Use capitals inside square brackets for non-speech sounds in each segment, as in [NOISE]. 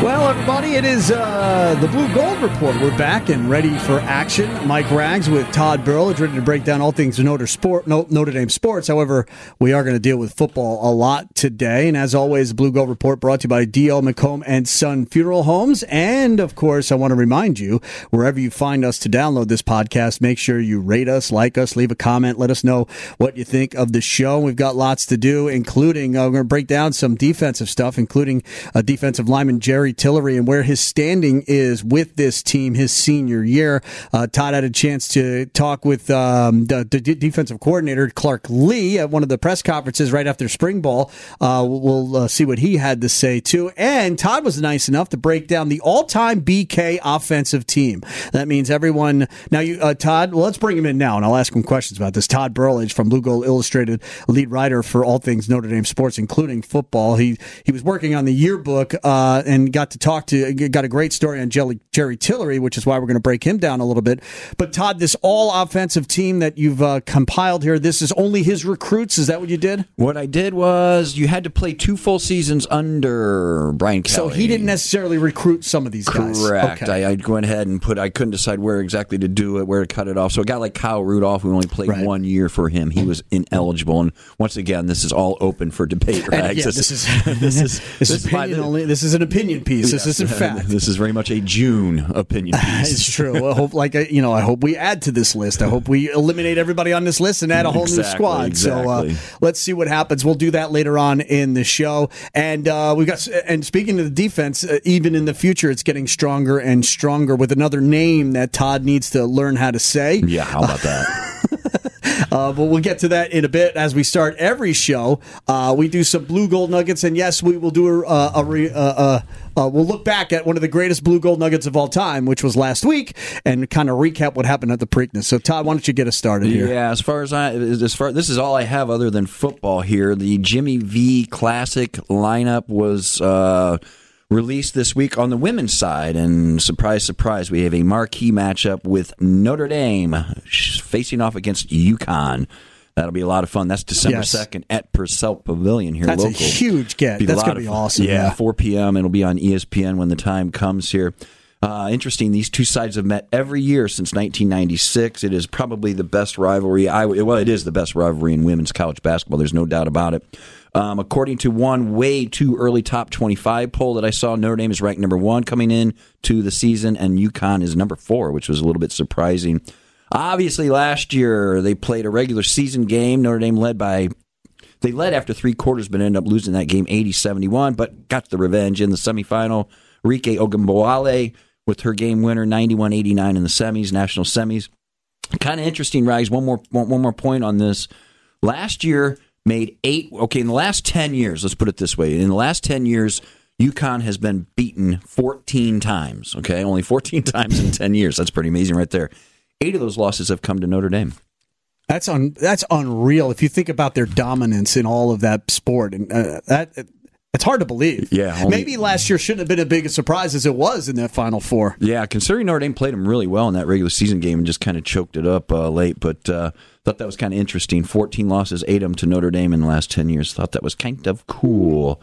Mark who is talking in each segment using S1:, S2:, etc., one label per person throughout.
S1: Well, everybody, it is uh, the Blue Gold Report. We're back and ready for action. Mike Rags with Todd Burlage, ready to break down all things Notre, sport, Notre Dame sports. However, we are going to deal with football a lot today. And as always, Blue Gold Report brought to you by D.L. McComb and Son Funeral Homes. And of course, I want to remind you, wherever you find us to download this podcast, make sure you rate us, like us, leave a comment, let us know what you think of the show. We've got lots to do, including uh, we're going to break down some defensive stuff, including a defensive lineman Jerry Tillery and where his standing is with this team his senior year. Uh, Todd had a chance to talk with um, the, the, defensive coordinator Clark Lea, at one of the press conferences right after spring ball. Uh, we'll uh, see what he had to say too. And Todd was nice enough to break down the all-time BK offensive team. That means everyone. Now, you, uh, Todd. Well, let's bring him in now, and I'll ask him questions about this. Todd Burlage from Blue Gold Illustrated, lead writer for all things Notre Dame sports, including football. He he was working on the yearbook uh, and got to talk to, got a great story on Jelly, Jerry Tillery, which is why we're going to break him down a little bit. But Todd, this all offensive team that you've uh, compiled here, this is only his recruits. Is that what you did?
S2: What I did was you had to play two full seasons under Brian Kelly.
S1: So he didn't necessarily recruit some of these
S2: guys. Correct. Okay. I, I went ahead and put, I couldn't decide where exactly to do it, where to cut it off. So a guy like Kyle Rudolph, we only played right. one year for him. He was ineligible. And once again, this is all open for debate, [LAUGHS] right?
S1: Yeah, [LAUGHS] [LAUGHS] this, is, this is this, is opinion only. This is an opinion piece. This isn't fact. [LAUGHS]
S2: This is very much a June opinion [LAUGHS] piece.
S1: it's true. I hope, like uh, you know, I hope we add to this list. I hope we eliminate everybody on this list and add a whole exactly, new squad. Exactly. So uh, let's see what happens. We'll do that later on in the show. And uh, we've got. And speaking of the defense, uh, even in the future, it's getting stronger and stronger with another name that Todd needs to learn how to say.
S2: Yeah, how about that? [LAUGHS]
S1: Uh, but we'll get to that in a bit as we start every show. Uh, we do some blue gold nuggets, and yes, we will do a, a, a, a uh, we'll look back at one of the greatest blue gold nuggets of all time, which was last week, and kind of recap what happened at the Preakness. So, Todd, why don't you get us started here?
S2: Yeah, as far as I, as far this is all I have other than football here. The Jimmy V Classic lineup was. Uh, released this week on the women's side. And surprise, surprise, we have a marquee matchup with Notre Dame facing off against UConn. That'll be a lot of fun. That's December yes. 2nd at Purcell Pavilion here
S1: That's
S2: local.
S1: a huge get. Be That's going to be awesome.
S2: Yeah, yeah, 4 p.m. It'll be on ESPN when the time comes here. Uh, interesting. These two sides have met every year since 1996. It is probably the best rivalry. I, well, it is the best rivalry in women's college basketball. There's no doubt about it. Um, according to one way too early top 25 poll that I saw, Notre Dame is ranked number one coming in to the season, and UConn is number four, which was a little bit surprising. Obviously, last year they played a regular season game. Notre Dame led by they led after three quarters, but ended up losing that game 80-71, but got the revenge in the semifinal. Rike Ogunbowale with her game winner 91-89 in the semis, national semis. Kind of interesting, Rags. One more one, more point on this. Last year made eight. Okay, in the last ten years, let's put it this way: in the last ten years, UConn has been beaten 14 times. Okay, only 14 [LAUGHS] times in 10 years. That's pretty amazing, right there. Eight of those losses have come to Notre Dame.
S1: That's un, that's unreal. If you think about their dominance in all of that sport, and uh, that it's hard to believe.
S2: Yeah,
S1: only, maybe last year shouldn't have been as big a surprise as it was in that Final Four.
S2: Yeah, considering Notre Dame played them really well in that regular season game and just kind of choked it up uh, late, but uh, thought that was kind of interesting. Fourteen losses, eight of them to Notre Dame in the last ten years. Thought that was kind of cool.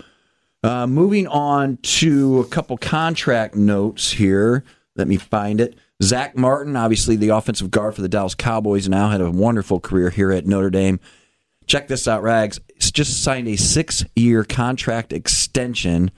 S2: Uh, moving on to a couple contract notes here. Let me find it. Zach Martin, obviously the offensive guard for the Dallas Cowboys, now had a wonderful career here at Notre Dame. Check this out, Rags. Just signed a six-year contract extension.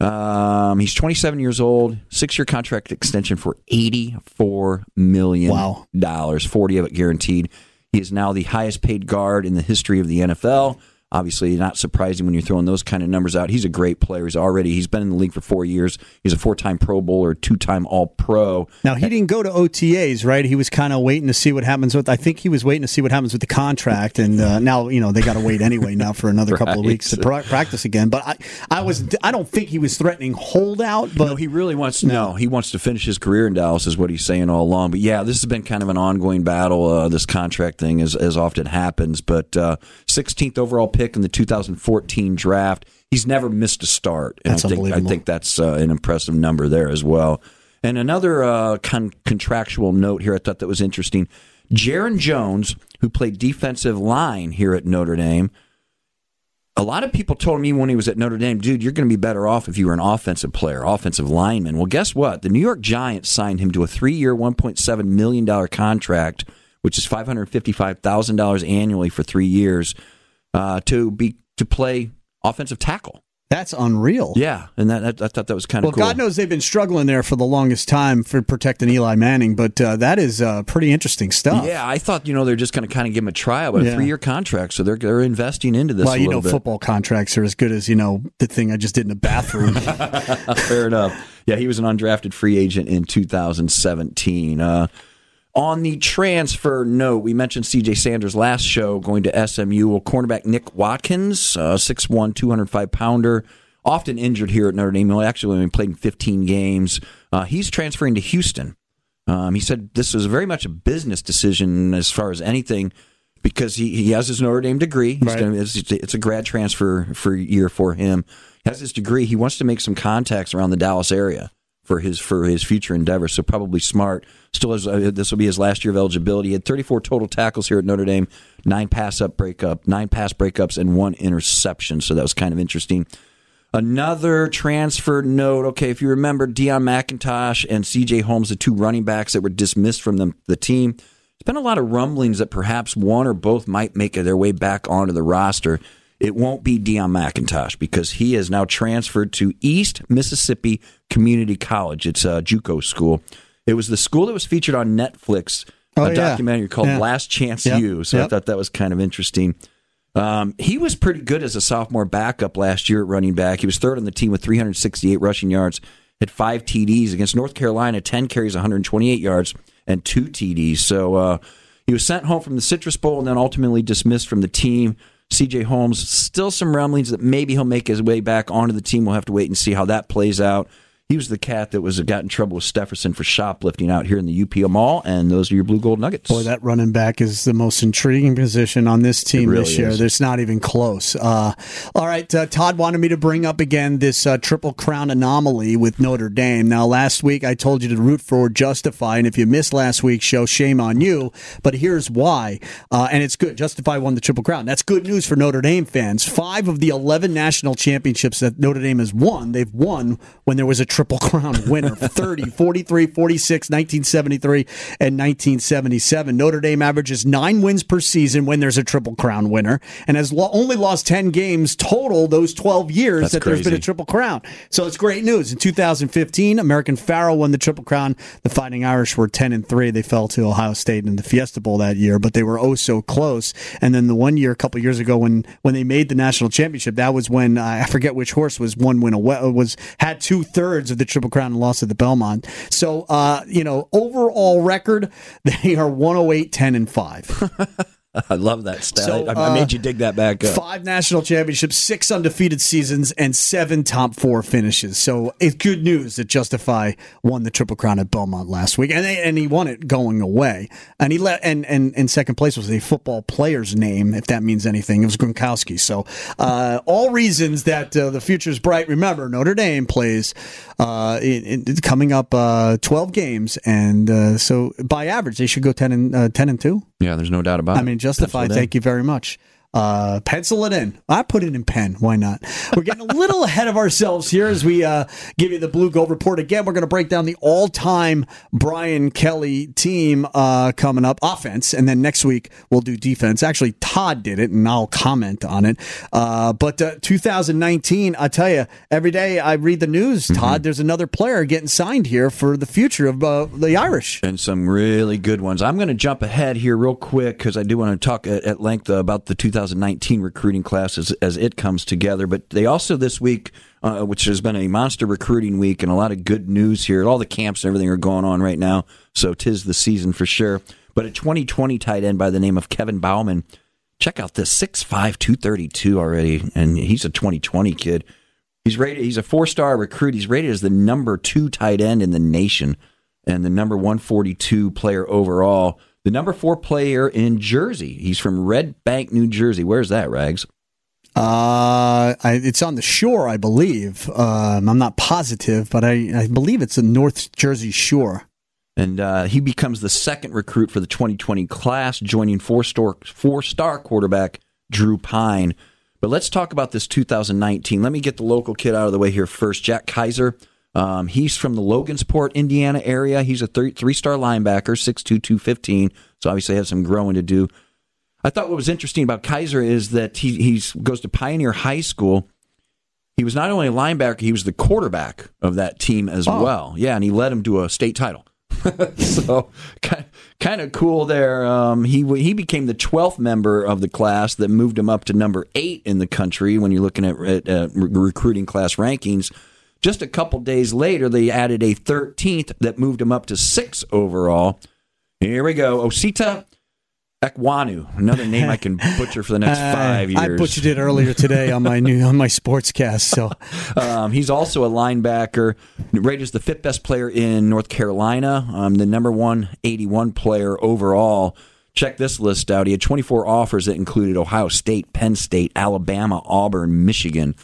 S2: Um, he's 27 years old. Six-year contract extension for 84 million dollars. Wow. 40 of it guaranteed. He is now the highest-paid guard in the history of the NFL. Obviously, not surprising when you're throwing those kind of numbers out. He's a great player. He's already he's been in the league for four years. He's a four-time Pro Bowler, two-time All-Pro.
S1: Now he didn't go to OTAs, right? He was kind of waiting to see what happens with. I think he was waiting to see what happens with the contract, and uh, now you know they got to wait anyway now for another right. [LAUGHS] couple of weeks to pra- practice again. But I, I was I don't think he was threatening holdout. But
S2: no, he really wants no. no. He wants to finish his career in Dallas, is what he's saying all along. But yeah, this has been kind of an ongoing battle. Uh, this contract thing, as as often happens. But uh, 16th overall pick in the 2014 draft. He's never missed a start.
S1: And that's
S2: I think I think that's uh, an impressive number there as well. And another uh, con- contractual note here I thought that was interesting. Jarron Jones, who played defensive line here at Notre Dame, a lot of people told me when he was at Notre Dame, dude, you're going to be better off if you were an offensive player, offensive lineman. Well, guess what? The New York Giants signed him to a three year, $1.7 million contract, which is $555,000 annually for three years, uh, to be to play offensive tackle.
S1: That's unreal.
S2: Yeah, and that, I thought that was kind
S1: of
S2: well.
S1: Cool. God knows they've been struggling there for the longest time for protecting Eli Manning, but uh, that is uh, pretty interesting stuff.
S2: Yeah, I thought you know they're just going to kind of give him a trial, but yeah. a three year contract, so they're they're investing into this.
S1: Well, you know,
S2: bit.
S1: football contracts are as good as you know the thing I just did in the bathroom. [LAUGHS]
S2: Fair enough. Yeah, he was an undrafted free agent in 2017. Uh, on the transfer note, we mentioned CJ Sanders last show going to SMU. Well, cornerback Nick Watkins, uh, 6'1, 205 pounder, often injured here at Notre Dame. He actually only played in 15 games. Uh, he's transferring to Houston. Um, he said this was very much a business decision as far as anything because he, he has his Notre Dame degree. Right. Gonna, it's, it's, a grad transfer for year for him. He has his degree. He wants to make some contacts around the Dallas area for his for his future endeavors. So probably smart. Still has uh, this will be his last year of eligibility. He had 34 total tackles here at Notre Dame, nine pass up breakup, nine pass breakups, and one interception. So that was kind of interesting. Another transfer note. Okay, if you remember, Deon McIntosh and C.J. Holmes, the two running backs that were dismissed from the, the team. There's been a lot of rumblings that perhaps one or both might make their way back onto the roster. It won't be Deon McIntosh because he has now transferred to East Mississippi Community College. It's a JUCO school. It was the school that was featured on Netflix, oh, a yeah. documentary called yeah. Last Chance yep. U. So yep. I thought that was kind of interesting. Um, he was pretty good as a sophomore backup last year at running back. He was third on the team with 368 rushing yards, had five TDs against North Carolina, 10 carries, 128 yards, and two TDs. So uh, he was sent home from the Citrus Bowl and then ultimately dismissed from the team. CJ Holmes, still some rumblings that maybe he'll make his way back onto the team. We'll have to wait and see how that plays out. He was the cat that was got in trouble with Stepherson for shoplifting out here in the UP Mall, and those are your blue gold nuggets.
S1: Boy, that running back is the most intriguing position on this team really this year. Is. There's not even close. Uh, all right, uh, Todd wanted me to bring up again this uh, triple crown anomaly with Notre Dame. Now, last week I told you to root for Justify, and if you missed last week's show, shame on you. But here's why, uh, and it's good. Justify won the triple crown. That's good news for Notre Dame fans. Five of the 11 national championships that Notre Dame has won, they've won when there was a Triple Crown winner [LAUGHS] 30, 43, 46, 1973, and 1977. Notre Dame averages nine wins per season when there's a Triple Crown winner and has lo- only lost 10 games total those 12 years That's that crazy. there's been a Triple Crown. So it's great news. In 2015, American Pharoah won the Triple Crown. The Fighting Irish were 10 and 3. They fell to Ohio State in the Fiesta Bowl that year, but they were oh so close. And then the one year, a couple years ago, when when they made the national championship, that was when uh, I forget which horse was one win away, was had two thirds of the Triple Crown and loss at the Belmont. So, uh, you know, overall record, [LAUGHS] they are 108, 10, and 5. [LAUGHS] [LAUGHS]
S2: I love that stat. So, I, I, made you dig that back up.
S1: Five national championships, six undefeated seasons, and seven top four finishes. So it's good news that Justify won the Triple Crown at Belmont last week, and they, and he won it going away. And he let and and in second place was a football player's name, if that means anything. It was Gronkowski. So uh, all reasons that uh, the future is bright. Remember, Notre Dame plays uh, in, in, coming up uh, twelve games, and uh, so by average they should go ten and uh, ten and two.
S2: Yeah, there's no doubt about it.
S1: I mean, justified. Thank you very much. Uh, pencil it in. I put it in pen. Why not? We're getting a little [LAUGHS] ahead of ourselves here as we uh, give you the Blue Gold report. Again, we're going to break down the all-time Brian Kelly team uh, coming up, offense, and then next week we'll do defense. Actually, Todd did it, and I'll comment on it. Uh, but uh, 2019, I tell you, every day I read the news, mm-hmm. Todd. Mm-hmm. There's another player getting signed here for the future of uh, the Irish,
S2: and some really good ones. I'm going to jump ahead here real quick because I do want to talk at, at length about the 2000. 2019 recruiting class as, as it comes together. But they also this week, uh, which has been a monster recruiting week and a lot of good news here. All the camps and everything are going on right now, so tis the season for sure. But a 2020 tight end by the name of Kevin Bauman, check out this 6'5", 232 already, and he's a 2020 kid. He's rated. He's a four-star recruit. He's rated as the number two tight end in the nation and the number 142 player overall the number four player in Jersey. He's from Red Bank, New Jersey. Where's that, Rags?
S1: Uh, I, it's on the shore, I believe. Um, I'm not positive, but I, I believe it's the North Jersey shore.
S2: And uh, he becomes the second recruit for the 2020 class, joining four-star four-star quarterback Drew Pyne. But let's talk about this 2019. Let me get the local kid out of the way here first. Jack Kaiser. Um, he's from the Logansport, Indiana area. He's a three three-star linebacker, 6'2, 215. So obviously has some growing to do. I thought what was interesting about Kaiser is that he he's, goes to Pioneer High School. He was not only a linebacker, he was the quarterback of that team as oh. well. Yeah, and he led him to a state title. [LAUGHS] so kind of cool there. Um, he he became the 12th member of the class that moved him up to number eight in the country when you're looking at, at uh, recruiting class rankings. Just a couple days later, they added a 13th that moved him up to six overall. Here we go. Osita Ekwonu, another name I can [LAUGHS] butcher for the next uh, five years.
S1: I butchered it earlier today on my new on my sportscast. So [LAUGHS]
S2: um, he's also a linebacker, rated as the fifth best player in North Carolina, um, the number one eighty one player overall. Check this list out. He had 24 offers that included Ohio State, Penn State, Alabama, Auburn, Michigan.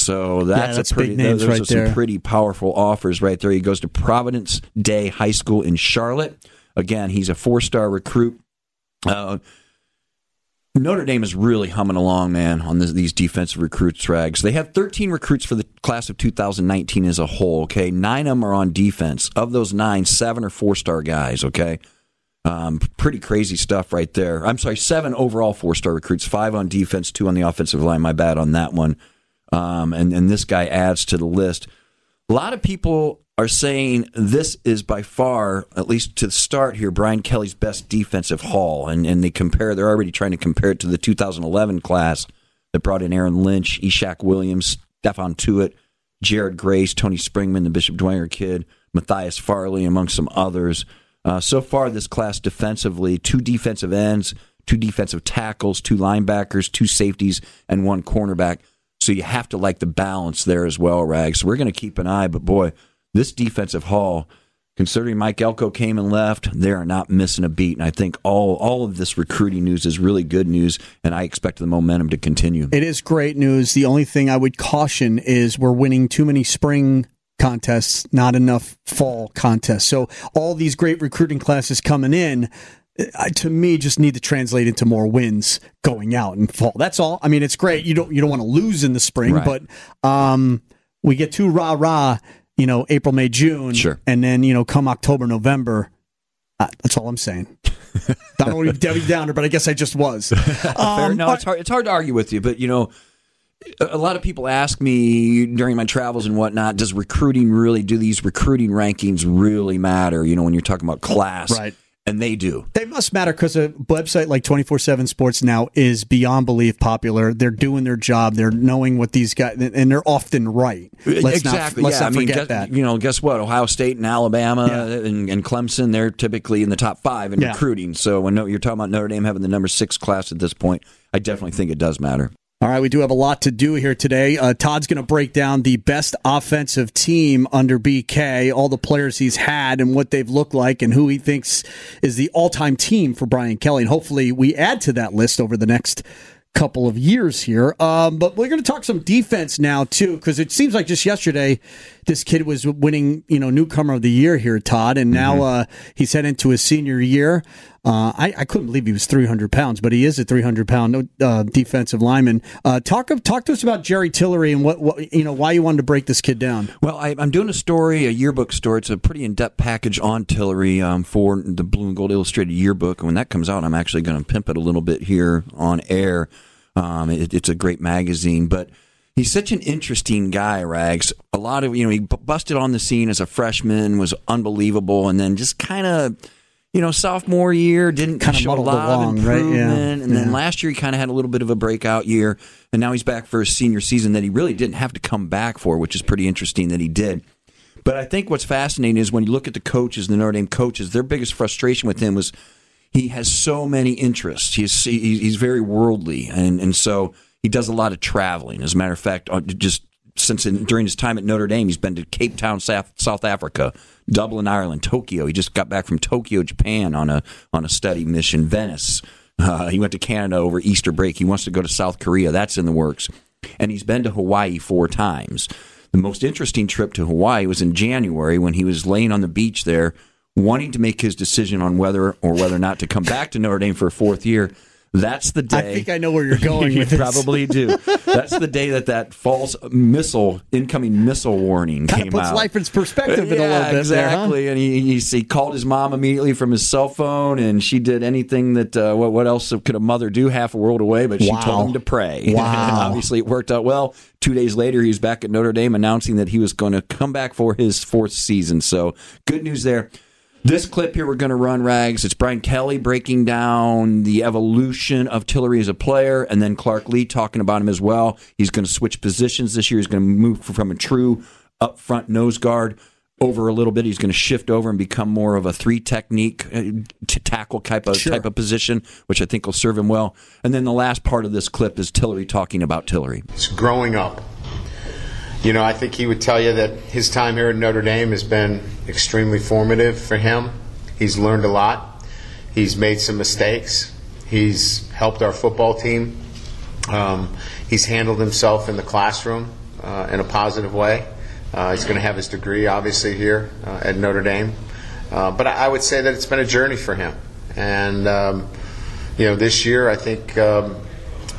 S2: So that's,
S1: yeah, that's
S2: a pretty.
S1: those
S2: right
S1: are
S2: some there. pretty powerful offers right there. He goes to Providence Day High School in Charlotte. Again, he's a four-star recruit uh, Notre Dame is really humming along, man, on this, these defensive recruits rags. They have 13 recruits for the class of 2019 as a whole. Okay, nine of them are on defense. Of those nine, seven are four-star guys. Okay, um, pretty crazy stuff right there. I'm sorry, seven overall four-star recruits, five on defense, two on the offensive line. My bad on that one. Um, and and this guy adds to the list. A lot of people are saying this is by far, at least to start here, Brian Kelly's best defensive haul. And, and they compare, they're already trying to compare it to the 2011 class that brought in Aaron Lynch, Ishaq Williams, Stephon Tuitt, Jarrett Grace, Tony Springmann, the Bishop Dwenger kid, Matthias Farley, among some others. Uh, so far, this class defensively, two defensive ends, two defensive tackles, two linebackers, two safeties, and one cornerback. So you have to like the balance there as well, Rags. So we're going to keep an eye, but boy, this defensive haul, considering Mike Elko came and left, they are not missing a beat. And I think all all of this recruiting news is really good news, and I expect the momentum to continue.
S1: It is great news. The only thing I would caution is we're winning too many spring contests, not enough fall contests. So all these great recruiting classes coming in, to me just need to translate into more wins going out in fall. That's all. I mean, it's great. You don't you don't want to lose in the spring, right. but um, we get too rah rah you know, April, May, June.
S2: Sure.
S1: And then, you know, come October, November. Uh, that's all I'm saying. I don't want to be Debbie Downer, but I guess I just was. [LAUGHS]
S2: Um, no, it's hard. It's hard to argue with you, but you know, a lot of people ask me during my travels and whatnot, does recruiting really do these recruiting rankings really matter? You know, when you're talking about class,
S1: right?
S2: And they do.
S1: They must matter because a website like 24 7 Sports now is beyond belief popular. They're doing their job. They're knowing what these guys, and they're often right.
S2: Let's exactly. Not, let's yeah. not I mean, guess,
S1: that.
S2: You know, guess what? Ohio State and Alabama yeah. and, and, Clemson, they're typically in the top five in yeah. recruiting. So when you're talking about Notre Dame having the number six class at this point, I definitely think it does matter.
S1: All right, we do have a lot to do here today. Uh, Todd's going to break down the best offensive team under BK, all the players he's had and what they've looked like, and who he thinks is the all time team for Brian Kelly. And hopefully, we add to that list over the next couple of years here. Um, but we're going to talk some defense now too, because it seems like just yesterday this kid was winning, you know, newcomer of the year here, Todd, and now mm-hmm. uh, he's heading into his senior year. Uh, I, I, couldn't believe he was 300 pounds, but he is a 300 pound uh, defensive lineman. Uh, talk talk to us about Jerry Tillery and what, what, you know why you wanted to break this kid down.
S2: Well, I, am doing a story, a yearbook story. It's a pretty in depth package on Tillery um, for the Blue and Gold Illustrated yearbook. And when that comes out, I'm actually going to pimp it a little bit here on air. Um, it, it's a great magazine, but he's such an interesting guy, Rags. A lot of you know, he busted on the scene as a freshman, was unbelievable, and then just kind of you know, sophomore year didn't kind of show a lot along, of improvement, right? yeah. and then last year he kind of had a little bit of a breakout year, and now he's back for his senior season that he really didn't have to come back for, which is pretty interesting that he did. But I think what's fascinating is when you look at the coaches, the Notre Dame coaches, their biggest frustration with him was he has so many interests. He's he's very worldly, and and so he does a lot of traveling. As a matter of fact, uh, just since in, during his time at Notre Dame, he's been to Cape Town, South, South Africa, Dublin, Ireland, Tokyo. He just got back from Tokyo, Japan, on a on a study mission. Venice, Uh, he went to Canada over Easter break. He wants to go to South Korea. That's in the works. And he's been to Hawaii four times. The most interesting trip to Hawaii was in January when he was laying on the beach there, wanting to make his decision on whether or whether or not to come back to Notre Dame for a fourth year. That's the day.
S1: I think I know where you're [LAUGHS] going
S2: you
S1: with this.
S2: probably do. That's the day that that false missile, incoming missile warning
S1: Kind
S2: came
S1: puts
S2: out.
S1: life in perspective in a little bit
S2: exactly.
S1: there,
S2: And he, he, he called his mom immediately from his cell phone, and she did anything that uh, what, what else could a mother do half a world away? But she
S1: Wow.
S2: told him to pray. [LAUGHS]
S1: Wow.
S2: obviously, it worked out well. Two days later, he was back at Notre Dame announcing that he was going to come back for his fourth season. So good news there. This clip here we're going to run, Rags. It's Brian Kelly breaking down the evolution of Tillery as a player, and then Clark Lea talking about him as well. He's going to switch positions this year. He's going to move from a true up front nose guard over a little bit. He's going to shift over and become more of a three technique uh, to tackle type of
S1: Sure.
S2: type of position, which I think will serve him well. And then the last part of this clip is Tillery talking about Tillery.
S3: It's growing up. You know, I think he would tell you that his time here at Notre Dame has been extremely formative for him. He's learned a lot. He's made some mistakes. He's helped our football team. Um, he's handled himself in the classroom uh, in a positive way. Uh, he's going to have his degree, obviously, here uh, at Notre Dame. Uh, but I I would say that it's been a journey for him. And, um, you know, this year I think um,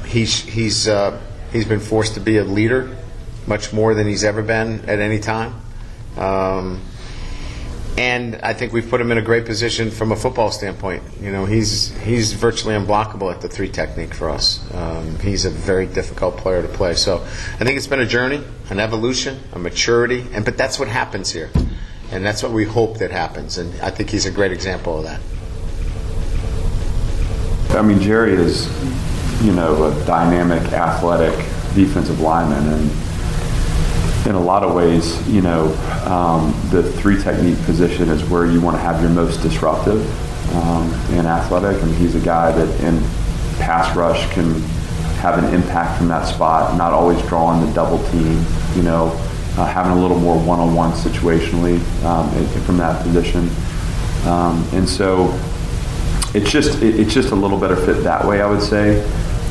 S3: he's, he's, uh, he's been forced to be a leader much more than he's ever been at any time. Um, and I think we've put him in a great position from a football standpoint. You know, he's he's virtually unblockable at the three technique for us. Um, he's a very difficult player to play. So I think it's been a journey, an evolution, a maturity, and but that's what happens here, and that's what we hope that happens. And I think he's a great example of that.
S4: I mean, Jerry is, you know, a dynamic, athletic defensive lineman, and in a lot of ways, you know, um, the three technique position is where you want to have your most disruptive um, and athletic. I mean, he's a guy that in pass rush can have an impact from that spot, not always drawing the double team, you know, uh, having a little more one-on-one situationally um, from that position. Um, and so it's just it, it's just a little better fit that way, I would say.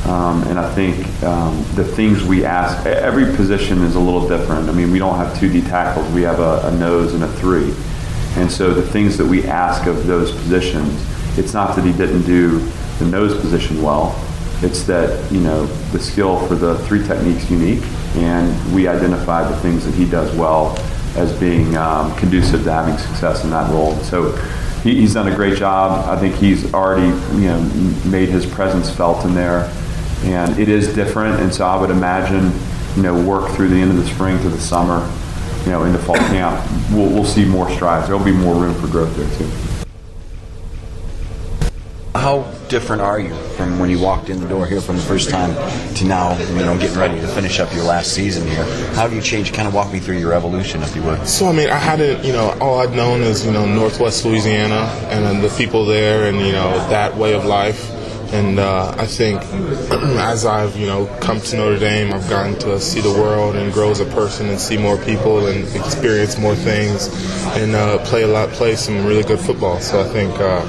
S4: Um, and I think um, the things we ask, every position is a little different. I mean, we don't have two D tackles; we have a, a nose and a three. And so the things that we ask of those positions, it's not that he didn't do the nose position well. It's that you know the skill for the three techniques unique, and we identified the things that he does well as being um, conducive to having success in that role. So he, he's done a great job. I think he's already you know made his presence felt in there, and it is different. And so I would imagine you know work through the end of the spring to the summer, you know into fall camp, we'll, we'll see more strides. There'll be more room for growth there too.
S2: How different are you from when you walked in the door here from the first time to now, you know, getting ready to finish up your last season here? How do you change? Kind of walk me through your evolution, if you would.
S5: So I mean, I hadn't, you know, all I'd known is you know Northwest Louisiana and then the people there, and you know that way of life. And uh, I think [CLEARS THROAT] as I've you know come to Notre Dame, I've gotten to see the world and grow as a person and see more people and experience more things and uh, play a lot, play some really good football. So I think. Uh,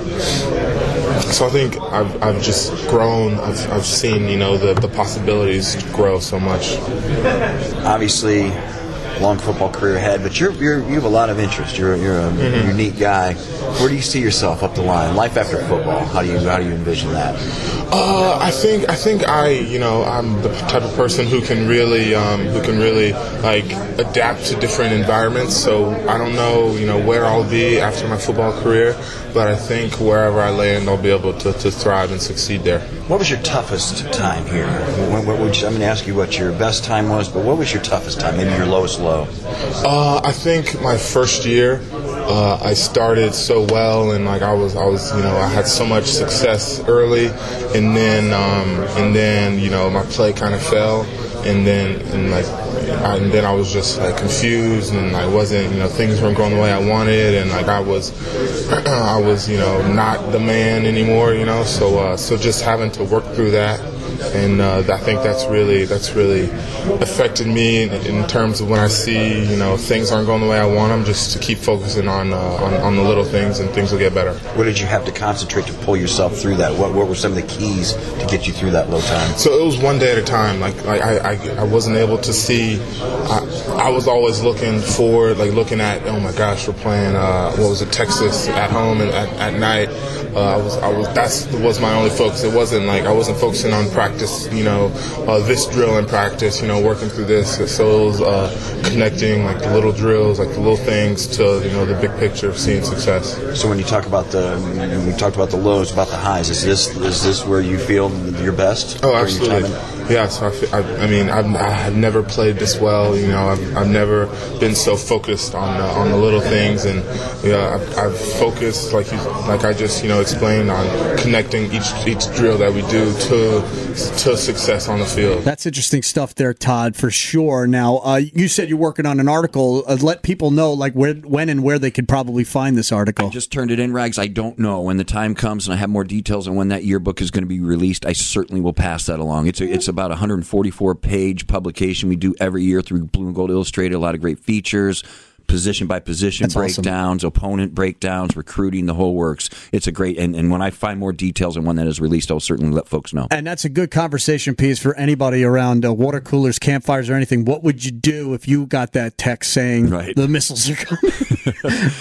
S5: so I think I've, I've just grown. I've, I've seen you know the, the possibilities grow so much.
S2: Obviously, long football career ahead, but you're, you're you have a lot of interest. You're you're a
S5: Mm-hmm.
S2: unique guy. Where do you see yourself up the line? Life after football. How do you how do you envision that?
S5: Uh, I think I think I you know I'm the type of person who can really um, who can really like adapt to different environments. So I don't know you know where I'll be after my football career, but I think wherever I land, I'll be able to, to thrive and succeed there.
S2: What was your toughest time here? What, what would you, I'm going to ask you what your best time was, but what was your toughest time? Maybe your lowest low.
S5: Uh, I think my first year, uh, I started so well, and like I was, I was, you know, I had so much success early, and then, um, and then, you know, my play kind of fell, and then, and like, I, and then I was just like confused, and I wasn't, you know, things weren't going the way I wanted, and like I was, [CLEARS THROAT] I was, you know, not the man anymore, you know. So, uh, so just having to work through that and uh, I think that's really that's really affected me in, in, terms of when I see you know things aren't going the way I want them. Just to keep focusing on, uh, on, on the little things, and things will get better.
S2: What did you have to concentrate to pull yourself through that? What what were some of the keys to get you through that low time?
S5: So it was one day at a time. Like, like I, I, I wasn't able to see. I, I was always looking forward, like looking at oh my gosh, we're playing. Uh, what was it, Texas at home and at, at night uh, I was, I was, that's was my only focus. It wasn't like I wasn't focusing on practice, you know, uh, this drill in practice, you know, working through this. So it was uh, connecting like the little drills, like the little things to, you know, the big picture of seeing success.
S2: So when you talk about the, we talked about the lows, about the highs, is this, is this where you feel your best?
S5: Oh, absolutely. Yeah, so I, I, I mean, I've, I've never played this well. You know, I've, I've never been so focused on the, on the little things, and yeah, I've, I've focused like you, like I just you know explained on connecting each each drill that we do to to success on the field.
S1: That's interesting stuff there, Todd, for sure. Now, uh, you said you're working on an article. Uh, let people know like where, when, and where they could probably find this article.
S2: I just turned it in, Rags. I don't know when the time comes, and I have more details on when that yearbook is going to be released. I certainly will pass that along. It's a, it's about 144 page publication we do every year through Blue and Gold Illustrated. A lot of great features position by position That's breakdowns, awesome. opponent breakdowns, recruiting, the whole works. It's a great, and, and when I find more details on when that is released, I'll certainly let folks know.
S1: And that's a good conversation piece for anybody around uh, water coolers, campfires, or anything. What would you do if you got that text saying right. the missiles are coming?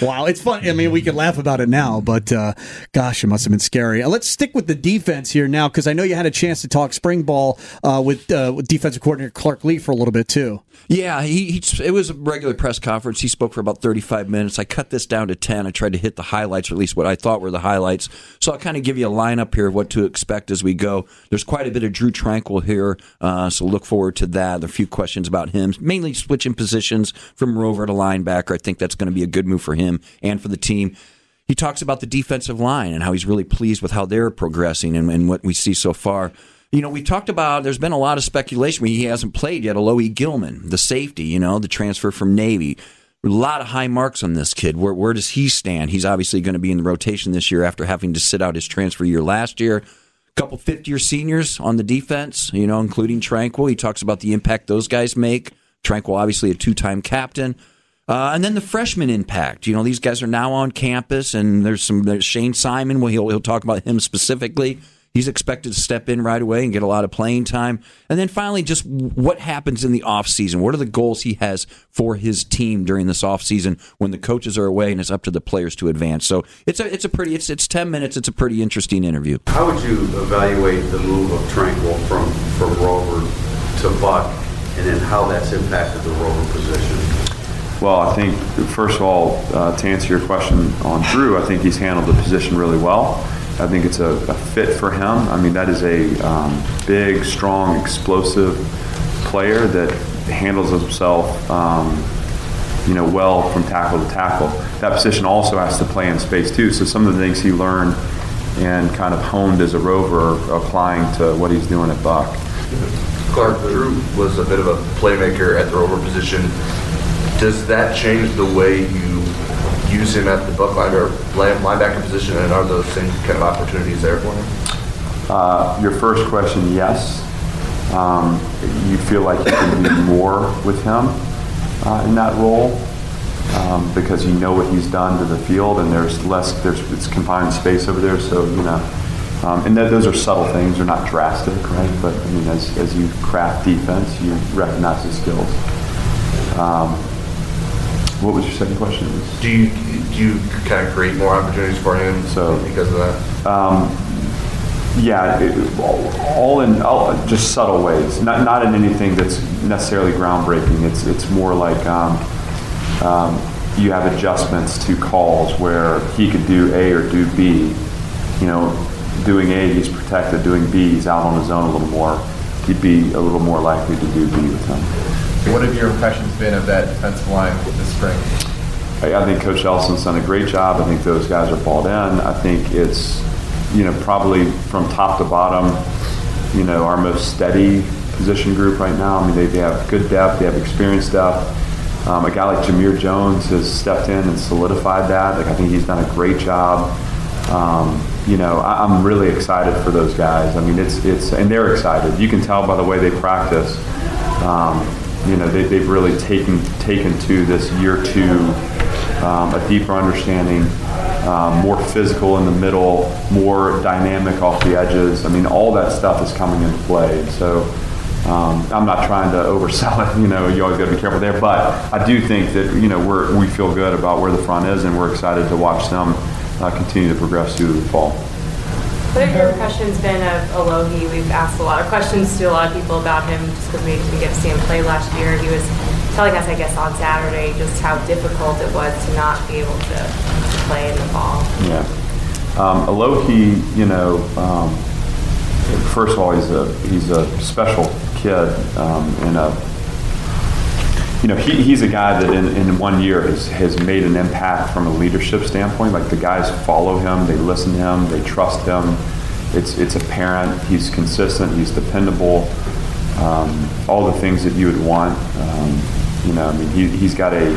S1: [LAUGHS] wow, it's funny. I mean, we can laugh about it now, but uh, gosh, it must have been scary. Uh, let's stick with the defense here now because I know you had a chance to talk spring ball uh, with, uh, with defensive coordinator Clark Lea for a little bit too.
S2: Yeah, he, he, it was a regular press conference. He spoke for about 35 minutes. I cut this down to 10. I tried to hit the highlights, or at least what I thought were the highlights. So I'll kind of give you a lineup here of what to expect as we go. There's quite a bit of Drue Tranquill here, uh, so look forward to that. There are a few questions about him, mainly switching positions from rover to linebacker. I think that's going to be a good move for him and for the team he talks about the defensive line and how he's really pleased with how they're progressing and, and, what we see so far. You know, we talked about there's been a lot of speculation. He hasn't played yet. Alohi Gilman, the safety, you know, the transfer from Navy. A lot of high marks on this kid. Where, where does he stand? He's obviously going to be in the rotation this year after having to sit out his transfer year last year. A couple fifth year seniors on the defense, you know, including Tranquill. He talks about the impact those guys make. Tranquill, obviously a two time captain. Uh, and then the freshman impact. You know, these guys are now on campus, and there's some there's Shayne Simon. Well, he'll he'll talk about him specifically. He's expected to step in right away and get a lot of playing time. And then finally, just what happens in the offseason? What are the goals he has for his team during this offseason when the coaches are away and it's up to the players to advance? So it's a it's a pretty it's it's ten minutes. It's a pretty interesting interview.
S6: How would you evaluate the move of Tranquill from from Rover to Buck, and then how that's impacted the Rover position?
S4: Well, I think first of all, uh, to answer your question on Drue, I think he's handled the position really well. I think it's a, a fit for him. I mean, that is a um, big, strong, explosive player that handles himself, um, you know, well from tackle to tackle. That position also has to play in space too. So some of the things he learned and kind of honed as a rover applying to what he's doing at Buck.
S7: Clark Drue was a bit of a playmaker at the rover position. Does that change the way you use him at the buck linebacker position, and are those same kind of opportunities there for him?
S4: Uh, your first question, yes. Um, you feel like you can do more with him uh, in that role um, because you know what he's done to the field, and there's less, there's it's confined space over there, so you know. Um, and th- those are subtle things; they're not drastic, right? But I mean, as, as you craft defense, you recognize his skills. Um, what was your second question?
S7: Do you do you kind of create more opportunities for him so because of that? Um,
S4: yeah, it, all in all, just subtle ways. Not not in anything that's necessarily groundbreaking. It's it's more like um, um, you have adjustments to calls where he could do A or do B. You know, doing A he's protected. Doing B he's out on his own a little more. He'd be a little more likely to do B with him.
S8: What have your impressions been of that defensive line this spring?
S4: I think Coach Elston's done a great job. I think those guys are balled in. I think it's, you know, probably from top to bottom, you know, our most steady position group right now. I mean, they, they have good depth, they have experienced depth. Um, a guy like Jamir Jones has stepped in and solidified that. Like, I think he's done a great job Um, you know, I, I'm really excited for those guys. I mean, it's it's and they're excited. You can tell by the way they practice. Um, you know, they, they've really taken taken to this year two um, a deeper understanding, um, more physical in the middle, more dynamic off the edges. I mean, all that stuff is coming into play. So. Um, I'm not trying to oversell it. [LAUGHS] You know, you always got to be careful there. But I do think that you know we're, we feel good about where the front is, and we're excited to watch them uh, continue to progress through the fall.
S9: What have your impressions been of Alohi? We've asked a lot of questions to a lot of people about him just because we didn't get to see him play last year. He was telling us, I guess, on Saturday just how difficult it was to not be able to, play in the fall.
S4: Yeah. Um, Alohi, you know, um, first of all, he's a he's a special kid um, and a you know, he, he's a guy that in, in one year has, has made an impact from a leadership standpoint. Like the guys follow him, they listen to him, they trust him. It's, it's apparent. He's consistent, he's dependable. Um, all the things that you would want. Um, you know, I mean, he, he's got a,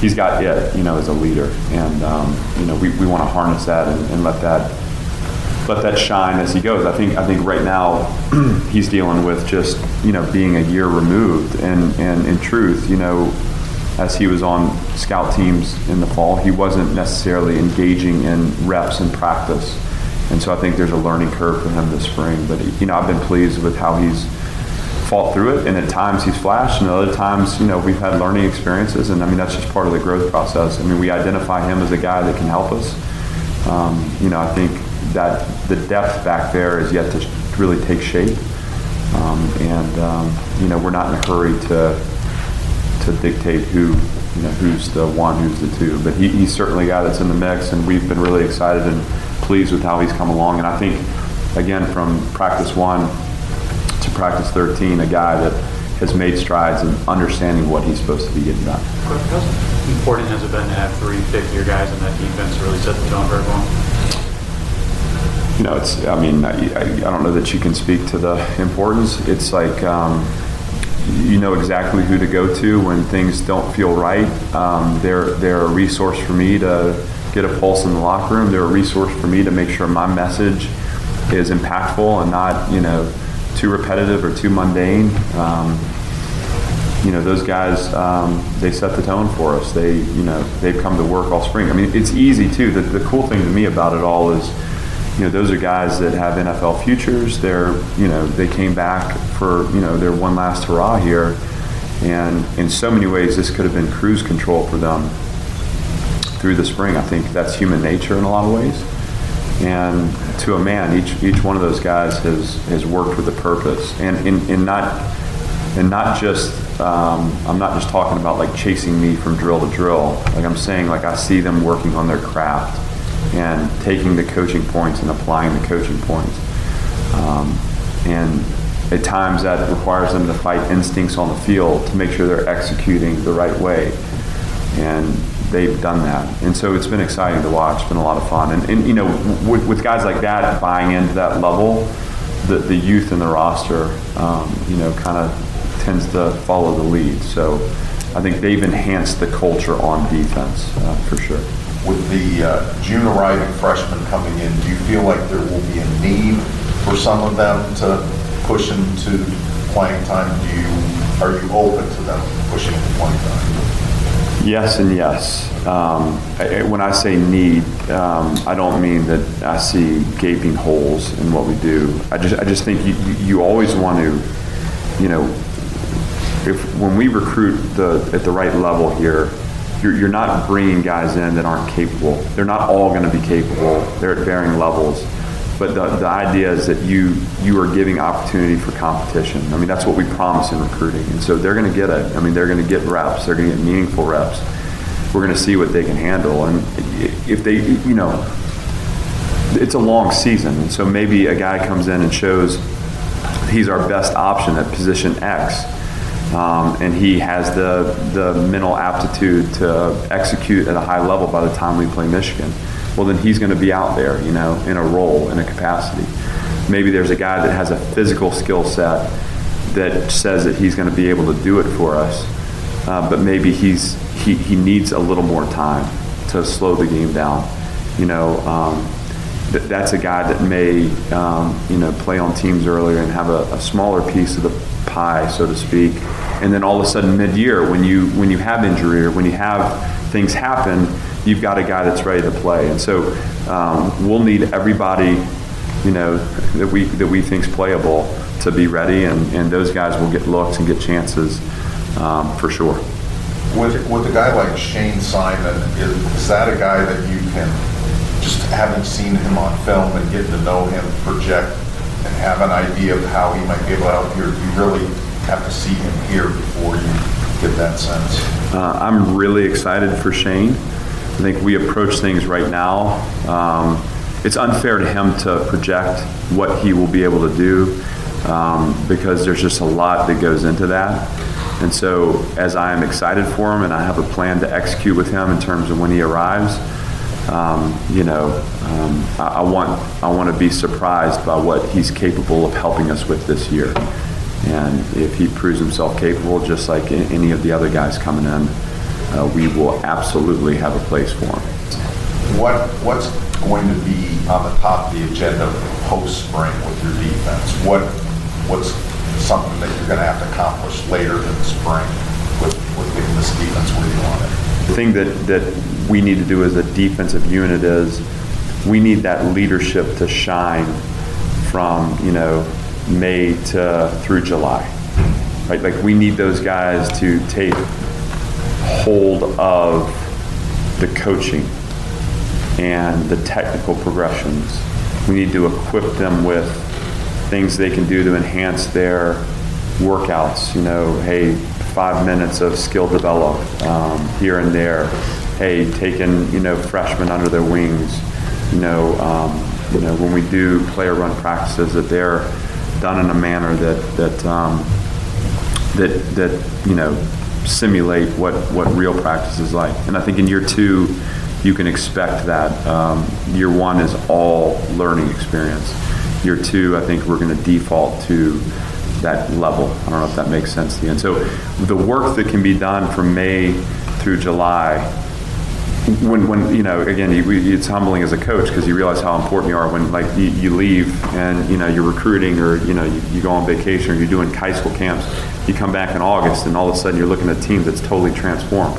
S4: he's got it, you know, as a leader. And, um, you know, we, we want to harness that and, and let that let that shine as he goes. I think I think right now [CLEARS THROAT] he's dealing with just you know being a year removed, and and in truth, you know, as he was on scout teams in the fall, he wasn't necessarily engaging in reps and practice, and so I think there's a learning curve for him this spring. But you know, I've been pleased with how he's fought through it, and at times he's flashed, and other times you know we've had learning experiences, and I mean that's just part of the growth process. I mean we identify him as a guy that can help us. Um, you know, I think that the depth back there is yet to really take shape. Um, and um, you know, we're not in a hurry to to dictate who you know who's the one, who's the two. But he, he's certainly a guy that's in the mix, and we've been really excited and pleased with how he's come along. And I think, again, from practice one to practice 13, a guy that has made strides in understanding what he's supposed to be getting done.
S10: How important has it been to have three fifth-year guys in that defense really set the tone for everyone?
S4: Know, it's, I mean, I, I, don't know that you can speak to the importance. It's like, um, you know exactly who to go to when things don't feel right. Um, they're, they're a resource for me to get a pulse in the locker room. They're a resource for me to make sure my message is impactful and not, you know, too repetitive or too mundane. Um, you know, those guys, um, they set the tone for us. They, you know, they've come to work all spring. I mean, it's easy too. The, the cool thing to me about it all is, you know, those are guys that have NFL futures. They're, you know, they came back for, you know, their one last hurrah here. And in so many ways, this could have been cruise control for them through the spring. I think that's human nature in a lot of ways. And to a man, each each one of those guys has has worked with a purpose, and in, in not and not just um, I'm not just talking about like chasing me from drill to drill. Like I'm saying, like I see them working on their craft and taking the coaching points and applying the coaching points. Um, and at times that requires them to fight instincts on the field to make sure they're executing the right way. And they've done that. And so it's been exciting to watch. It's been a lot of fun. And, and you know, with, with, guys like that buying into that level, the, the youth in the roster, um, you know, kind of tends to follow the lead. So I think they've enhanced the culture on defense uh, for sure
S11: with the uh, June arriving freshmen coming in, do you feel like there will be a need for some of them to push into playing time? Do you are you open to them pushing into playing time?
S4: Yes and yes. Um, I, when I say need, um, I don't mean that I see gaping holes in what we do. I just I just think you, you always want to, you know, if when we recruit the at the right level here, you're, you're not bringing guys in that aren't capable. They're not all going to be capable. They're at varying levels. But the, the idea is that you you are giving opportunity for competition. I mean, that's what we promise in recruiting. And so they're going to get it. I mean, they're going to get reps. They're going to get meaningful reps. We're going to see what they can handle. And if they, you know, it's a long season. And so maybe a guy comes in and shows he's our best option at position X um, and he has the the mental aptitude to execute at a high level by the time we play Michigan. Well, then he's going to be out there, you know, in a role, in a capacity. Maybe there's a guy that has a physical skill set that says that he's going to be able to do it for us, uh, but maybe he's he, he needs a little more time to slow the game down. You know, um, th- that's a guy that may, um, you know, play on teams earlier and have a, a smaller piece of the pie, so to speak. And then all of a sudden, mid-year, when you when you have injury or when you have things happen, you've got a guy that's ready to play. And so um, we'll need everybody, you know, that we that we think's playable to be ready, and, and those guys will get looks and get chances um, for sure.
S11: With, with a guy like Shayne Simon, is, is that a guy that you can, just having seen him on film and getting to know him, project and have an idea of how he might be able to help you? You really have to see him here before you get that sense?
S4: Uh, I'm really excited for Shayne. I think we approach things right now. Um, it's unfair to him to project what he will be able to do um, because there's just a lot that goes into that. And so, as I am excited for him and I have a plan to execute with him in terms of when he arrives, um, you know, um, I, I, want I want to be surprised by what he's capable of helping us with this year. And if he proves himself capable, just like any of the other guys coming in, uh, we will absolutely have a place for him.
S11: What what's going to be on the top of the agenda post spring with your defense? What what's something that you're going to have to accomplish later in the spring with, with getting this defense where you want it?
S4: The thing that, that we need to do as a defensive unit is we need that leadership to shine from, you know, May to through July. Right? Like we need those guys to take hold of the coaching and the technical progressions. We need to equip them with things they can do to enhance their workouts. You know, hey, five minutes of skill develop um, here and there. Hey, taking you know freshmen under their wings. You know, um, you know when we do player run practices that they're done in a manner that that um, that that you know simulate what what real practice is like. And I think in year two, you can expect that. Um, year one is all learning experience. Year two, I think we're going to default to that level. I don't know if that makes sense to you. And so the work that can be done from May through July when, when you know again you, it's humbling as a coach because you realize how important you are when like you, you, leave and you know you're recruiting or you know you, you, go on vacation or you're doing high school camps. You come back in august and all of a sudden you're looking at a team that's totally transformed.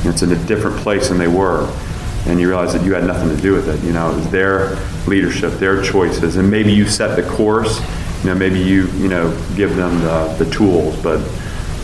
S4: And it's in a different place than they were. And you realize that you had nothing to do with it you know it was their leadership their choices. And maybe you set the course you know maybe you you know give them the, the tools but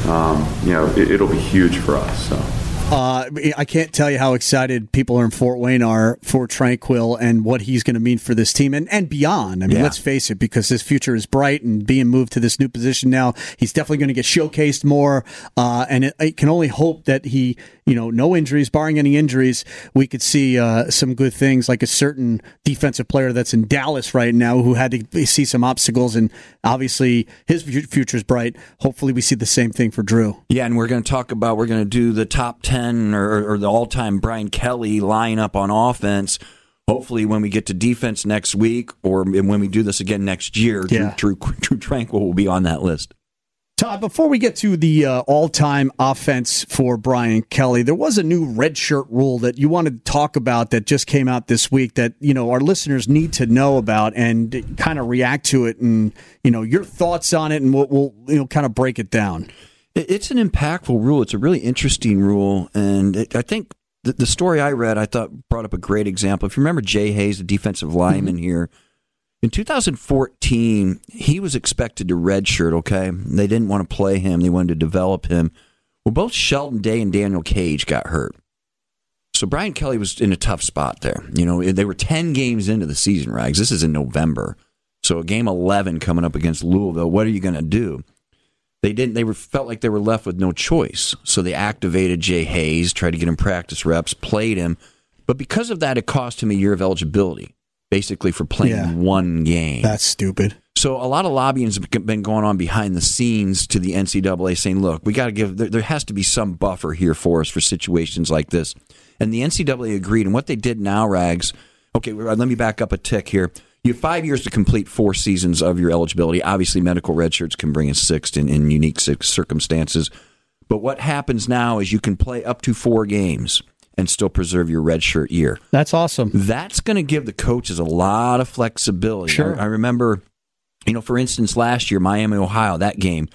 S4: um, you know it, it'll be huge for us so
S1: uh, I can't tell you how excited people in Fort Wayne are for Tranquill and what he's going to mean for this team and, and beyond. I mean, yeah. let's face it, because his future is bright and being moved to this new position now, he's definitely going to get showcased more. Uh, and it, it, can only hope that he, you know, no injuries, barring any injuries, we could see uh, some good things like a certain defensive player that's in Dallas right now who had to see some obstacles. And obviously, his future is bright. Hopefully, we see the same thing for Drue.
S2: Yeah, and we're going to talk about, we're going to do the top 10 or, or the all time Brian Kelly lineup on offense. Hopefully, when we get to defense next week, or when we do this again next year, yeah. Drue, Drue, Drue Tranquill will be on that list.
S1: Todd, before we get to the uh, all-time offense for Brian Kelly, there was a new red shirt rule that you wanted to talk about that just came out this week that you know our listeners need to know about and kind of react to it, and you know your thoughts on it, and we'll, we'll you know kind of break it down.
S2: It's an impactful rule. It's a really interesting rule, and it, I think the, the, story I read I thought brought up a great example. If you remember Jay Hayes, the defensive lineman mm-hmm. here, in 2014 he was expected to redshirt. Okay, they didn't want to play him; they wanted to develop him. Well, both Sheldon Day and Daniel Cage got hurt. So Brian Kelly was in a tough spot there. You know, they were 10 games into the season, Rags. This is in November. So a game 11 coming up against Louisville. What are you going to do? They didn't they were felt like they were left with no choice. So they activated jay hayes tried to get him practice reps played him. But because of that it cost him a year of eligibility basically for playing yeah. one game.
S1: That's stupid.
S2: So a lot of lobbying has been going on behind the scenes to the ncaa saying look we got to give there, there has to be some buffer here for us for situations like this. And the ncaa agreed. And what they did now rags okay let me back up a tick here you have five years to complete four seasons of your eligibility. Obviously, medical redshirts can bring a sixth in, in unique circumstances. But what happens now is you can play up to four games. and still preserve your redshirt year.
S1: That's awesome.
S2: That's going to give the coaches a lot of flexibility.
S1: Sure.
S2: I, I remember, you know, for instance, last year, Miami, Ohio, that game,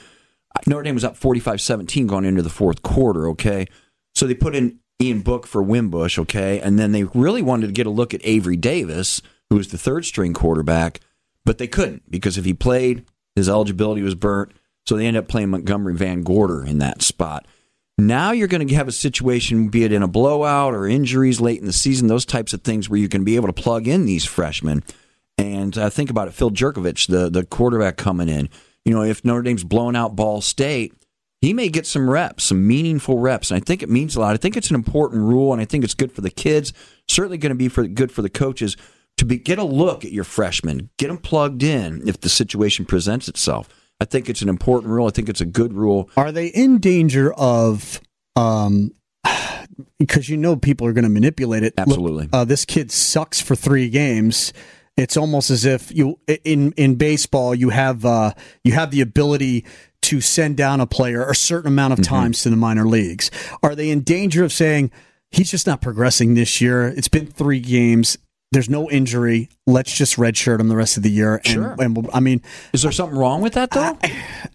S2: Notre Dame was up 45 17 going into the fourth quarter, okay? So they put in Ian Book for Wimbush, okay? And then they really wanted to get a look at Avery Davis, who was the third string quarterback, but they couldn't because if he played, his eligibility was burnt. So they ended up playing Montgomery VanGorder in that spot. Now you're going to have a situation, be it in a blowout or injuries late in the season, those types of things, where you can be able to plug in these freshmen. And uh, think about it, Phil Jurkovec, the the quarterback coming in. You know, if Notre Dame's blown out Ball State, he may get some reps, some meaningful reps, and I think it means a lot. I think it's an important rule, and I think it's good for the kids. Certainly going to be for good for the coaches to be, get a look at your freshmen, get them plugged in if the situation presents itself. I think it's an important rule. I think it's a good rule.
S1: Are they in danger of um [SIGHS] because you know people are going to manipulate it.
S2: Absolutely.
S1: Look, uh, this kid sucks for 3 games. It's almost as if you in in baseball you have uh you have the ability to send down a player a certain amount of times to the minor leagues. Are they in danger of saying he's just not progressing this year? It's been 3 games. There's no injury. Let's just redshirt him the rest of the year. And,
S2: Sure.
S1: and we'll- I mean,
S2: Is there something wrong with that though?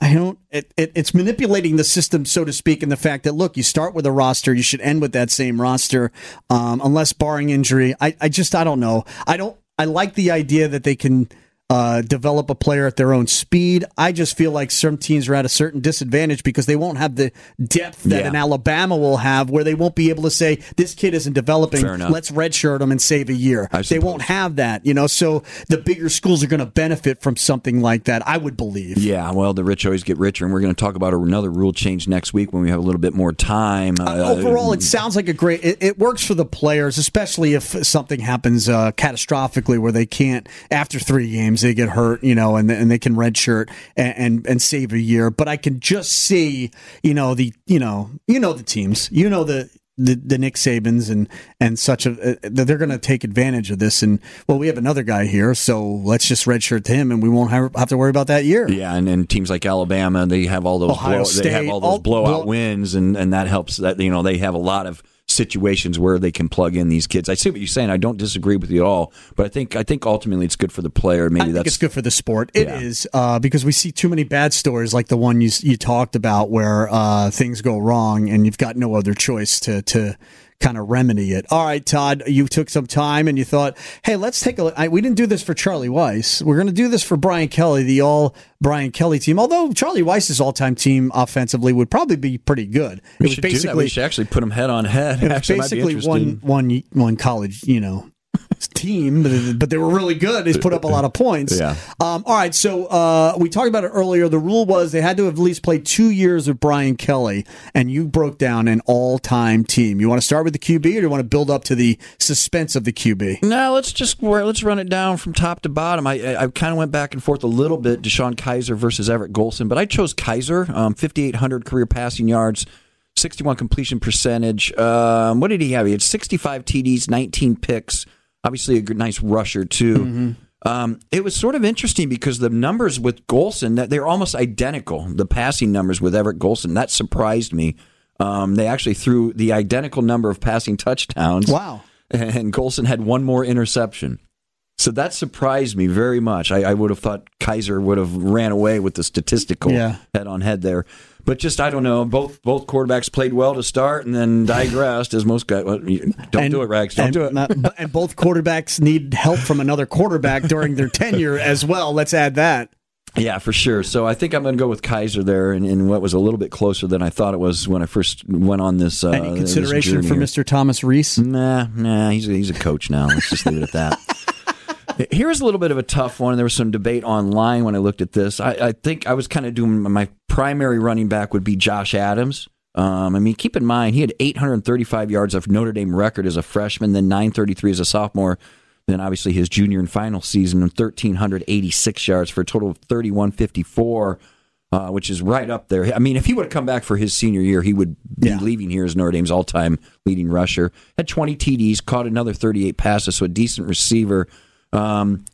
S1: I don't. It, it, it's manipulating the system, so to speak, in the fact that look, you start with a roster, you should end with that same roster, um, unless barring injury. I, I just, I don't know. I don't. I like the idea that they can uh, develop a player at their own speed. I just feel like some teams are at a certain disadvantage because they won't have the depth that
S2: Yeah.
S1: an Alabama will have, where they won't be able to say this kid isn't developing. Let's redshirt him and save a year. They won't have that, you know. So the bigger schools are going to benefit from something like that. I would believe.
S2: Yeah, well, the rich always get richer, and we're going to talk about another rule change next week when we have a little bit more time. Uh,
S1: overall, it sounds like a great. It, it works for the players, especially if something happens uh, catastrophically where they can't after three games they get hurt, you know, and and they can redshirt and, and and save a year. But I can just see, you know, the you know you know the teams, you know the. The, the Nick Sabans and and such of uh, that they're going to take advantage of this and well we have another guy here so let's just redshirt to him and we won't have, have to worry about that year
S2: Yeah, and, and teams like Alabama, they have all those
S1: Ohio
S2: blow, they have
S1: State,
S2: all those
S1: all-
S2: blowout
S1: blow-
S2: wins, and, and that helps. That you know they have a lot of situations where they can plug in these kids. I see what you're saying. I don't disagree with you at all, but I think I think ultimately it's good for the player. Maybe that's
S1: it's good for the sport. It is
S2: Yeah.
S1: uh, because we see too many bad stories like the one you you talked about where uh, things go wrong and you've got no other choice to to kind of remedy it. All right, Todd, you took some time and you thought, hey, let's take a look. I, we didn't do this for Charlie Weis. We're going to do this for Brian Kelly, the all Brian Kelly team. Although Charlie Weis's all time team offensively would probably be pretty good.
S2: we
S1: it was
S2: should do that. We should actually put them head on head.
S1: it was
S2: Actually, might be
S1: basically one one one college, you know, team, but, but they were really good. They put up a lot of points.
S2: Yeah.
S1: Um, all right, so uh, we talked about it earlier. The rule was they had to have at least played two years with Brian Kelly, and you broke down an all-time team. You want to start with the QB, or do you want to build up to the suspense of the QB?
S2: No, let's just let's run it down from top to bottom. I I, I kind of went back and forth a little bit. DeShone Kizer versus Everett Golson, but I chose Kizer. Um, 5,800 career passing yards, 61 completion percentage. Um, what did he have? He had 65 TDs, 19 picks. Obviously, a good, nice rusher too. Um, it was sort of interesting because the numbers with Golson that they're almost identical. The passing numbers with Everett Golson that surprised me. Um, they actually threw the identical number of passing touchdowns.
S1: Wow. [LAUGHS]
S2: And Golson had one more interception. So that surprised me very much. I, I would have thought Kizer would have ran away with the statistical
S1: Yeah.
S2: head on head there. But just I don't know. Both both quarterbacks played well to start and then digressed as most guys. Well, don't
S1: And-
S2: do it, Rags. Don't
S1: and,
S2: do it.
S1: not- and both quarterbacks need help from another quarterback during their tenure as well. Let's add that.
S2: Yeah, for sure. So I think I'm going to go with Kizer there, and, and what was a little bit closer than I thought it was when I first went on this. Uh,
S1: Any consideration
S2: journey
S1: for
S2: here.
S1: Mr. Thomas Rees?
S2: Nah, nah. He's a, he's a coach now. Let's just leave it at that. [LAUGHS] Here's a little bit of a tough one. There was some debate online when I looked at this. I, I think I was kind of doing my primary running back would be Josh Adams. Um, I mean, keep in mind he had 835 yards of Notre Dame record as a freshman, then 933 as a sophomore, then obviously his junior and final season, and 1386 yards for a total of 3154. Uh, which is right up there. I mean, if he would have come back for his senior year, he would be leaving here as Notre Dame's all-time leading rusher. Had 20 TDs, caught another 38 passes, so a decent receiver. Um,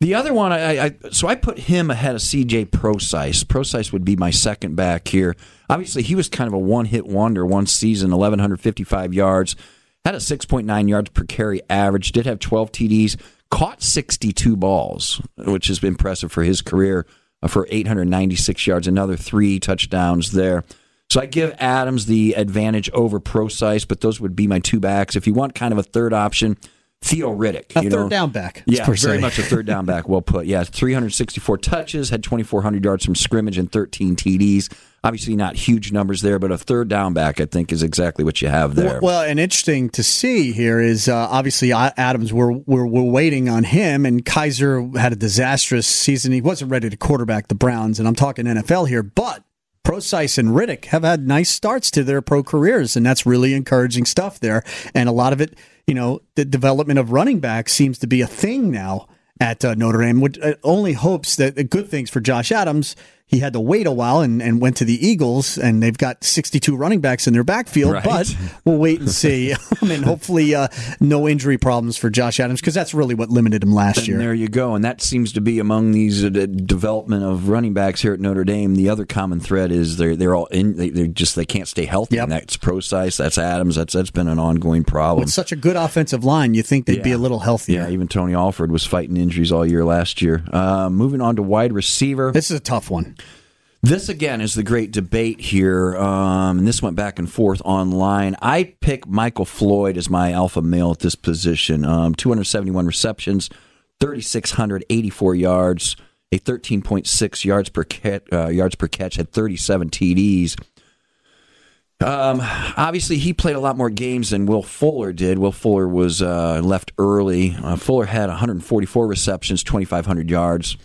S2: the other one, I, I so I put him ahead of CJ Prosise. Prosise would be my second back here. Obviously, he was kind of a one-hit wonder one season, 1,155 yards. had a 6.9 yards per carry average, did have 12 TDs, caught 62 balls, which has been impressive for his career uh, for 896 yards, another three touchdowns there. So I give Adams the advantage over Prosise, but those would be my two backs. If you want kind of a third option, Theo Riddick.
S1: A
S2: you
S1: third
S2: know,
S1: down back,
S2: Yeah, very
S1: se.
S2: much a third down back. Well put. Yeah, 364 touches, had 2,400 yards from scrimmage and 13 TDs. Obviously, not huge numbers there, but a third down back, I think, is exactly what you have there.
S1: Well, and interesting to see here is uh, obviously Adams. We're, we're we're waiting on him, and Kizer had a disastrous season. He wasn't ready to quarterback the Browns, and I'm talking NFL here, but. Prosise and Riddick have had nice starts to their pro careers, and that's really encouraging stuff there. And a lot of it, you know, the development of running backs seems to be a thing now at uh, Notre Dame. Which uh, only hopes that the good things for Josh Adams. He had to wait a while and, and went to the Eagles, and they've got 62 running backs in their backfield.
S2: Right.
S1: But we'll wait and see. [LAUGHS] and hopefully, uh, no injury problems for Josh Adams because that's really what limited him last
S2: And
S1: year.
S2: there you go. And that seems to be among these uh, development of running backs here at Notre Dame. The other common thread is they're they're all in. They, they're just they can't stay healthy. And that's Prosise. That's Adams. That's that's been an ongoing problem.
S1: With such a good offensive line, you think they'd be a little healthier.
S2: Yeah, even Tony Alford was fighting injuries all year last year. Uh, moving on to wide receiver.
S1: This is a tough one.
S2: This again is the great debate here, um, and this went back and forth online. I pick Michael Floyd as my alpha male at this position. Um, 271 receptions, 3,684 yards, a 13.6 yards per catch, uh, yards per catch, had 37 TDs. Um, obviously, he played a lot more games than Will Fuller did. Will Fuller was uh, left early. Uh, Fuller had 144 receptions, 2,500 yards,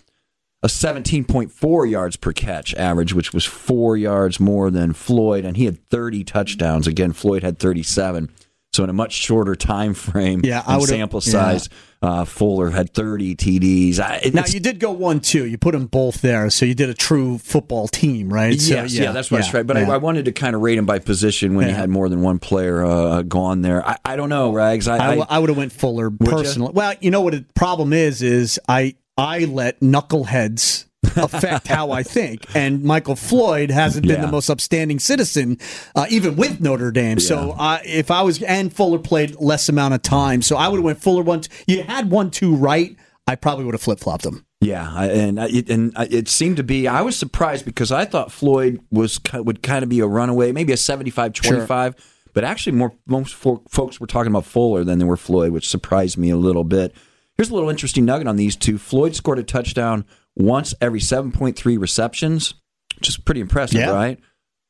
S2: a 17.4 yards per catch average, which was four yards more than Floyd, and he had 30 touchdowns. Again, Floyd had 37. So in a much shorter time frame,
S1: Yeah, I
S2: sample
S1: yeah.
S2: size, uh, Fuller had 30 TDs. I,
S1: Now you did go one two. You put them both there, so you did a true football team, right? So,
S2: yes, yeah, that's what I
S1: yeah,
S2: tried. But
S1: yeah.
S2: I, I wanted to kind of rate him by position when
S1: Yeah.
S2: he had more than one player uh, gone there. I, I don't know, Rags. I
S1: I would have went Fuller personally. Well, you know what the problem is is I I let knuckleheads affect how I think, [LAUGHS] and Michael Floyd hasn't been
S2: Yeah.
S1: the most upstanding citizen, uh, even with Notre Dame. So uh, if I was and Fuller played less amount of time, so I would have went Fuller one. You had one two right. I probably would have flip flopped them.
S2: Yeah, and it, and it seemed to be. I was surprised because I thought Floyd was would kind of be a runaway, maybe a 75-25, but actually more most folks were talking about Fuller than they were Floyd, which surprised me a little bit. Here's a little interesting nugget on these two. Floyd scored a touchdown once every 7.3 receptions, which is pretty impressive,
S1: Yeah.
S2: right?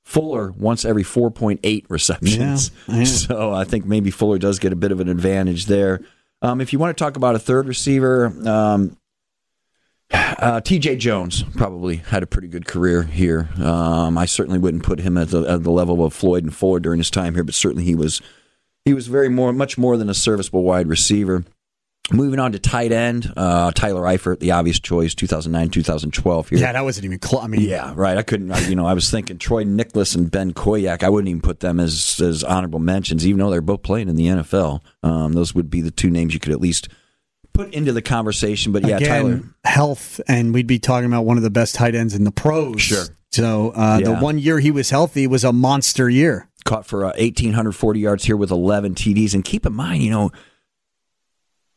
S2: Fuller once every 4.8 receptions.
S1: Yeah, yeah. [LAUGHS]
S2: So I think maybe Fuller does get a bit of an advantage there. Um, if you want to talk about a third receiver, um, uh, T.J. Jones probably had a pretty good career here. Um, I certainly wouldn't put him at the, at the level of Floyd and Fuller during his time here, but certainly he was he was very more much more than a serviceable wide receiver. Moving on to tight end, uh, Tyler Eifert, the obvious choice, 2009, 2012 here.
S1: Yeah, that wasn't even close. I mean,
S2: Yeah, right. I couldn't. I, you know, I was thinking Troy Niklas and Ben Koyack. I wouldn't even put them as as honorable mentions, even though they're both playing in the NFL. Um, those would be the two names you could at least put into the conversation. But yeah,
S1: Again,
S2: Tyler.
S1: health, and we'd be talking about one of the best tight ends in the pros.
S2: Sure.
S1: So uh, the one year he was healthy was a monster year.
S2: caught for uh, 1,840 yards here with 11 TDs. And keep in mind, you know,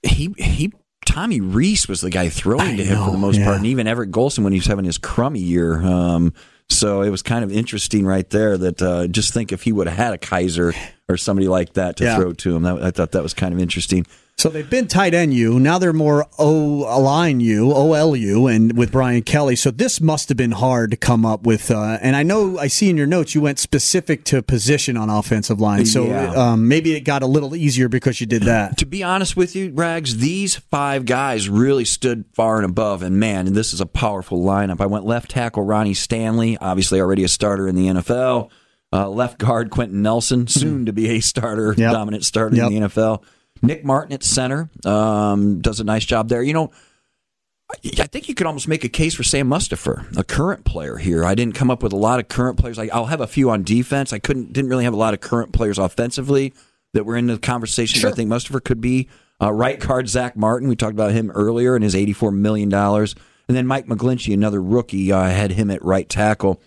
S2: he he Tommy Rees was the guy throwing to him for the most
S1: yeah.
S2: part, and even Everett Golson when he was having his crummy year. Um, so it was kind of interesting right there that uh, just think if he would have had a Kizer or somebody like that to
S1: Yeah.
S2: throw to him, that, I thought that was kind of interesting.
S1: So they've been tight end U. Now they're more O line U, OLU, and with Brian Kelly. So this must have been hard to come up with. Uh, and I know I see in your notes you went specific to position on offensive line. So
S2: Yeah.
S1: um, maybe it got a little easier because you did that.
S2: To be honest with you, Rags, these five guys really stood far and above. And man, this is a powerful lineup. I went left tackle Ronnie Stanley, obviously already a starter in the NFL. Uh, left guard Quenton Nelson, soon to be a starter,
S1: Yep.
S2: dominant starter
S1: Yep.
S2: in the NFL. Nick Martin at center um, does a nice job there. You know, I I think you could almost make a case for Sam Mustipher, a current player here. I didn't come up with a lot of current players. Like I'll have a few on defense. I couldn't didn't really have a lot of current players offensively that were in the conversation. but I think Mustipher could be uh, right guard Zack Martin. We talked about him earlier and his eighty four million dollars, and then Mike McGlinchey, another rookie. I had him at right tackle.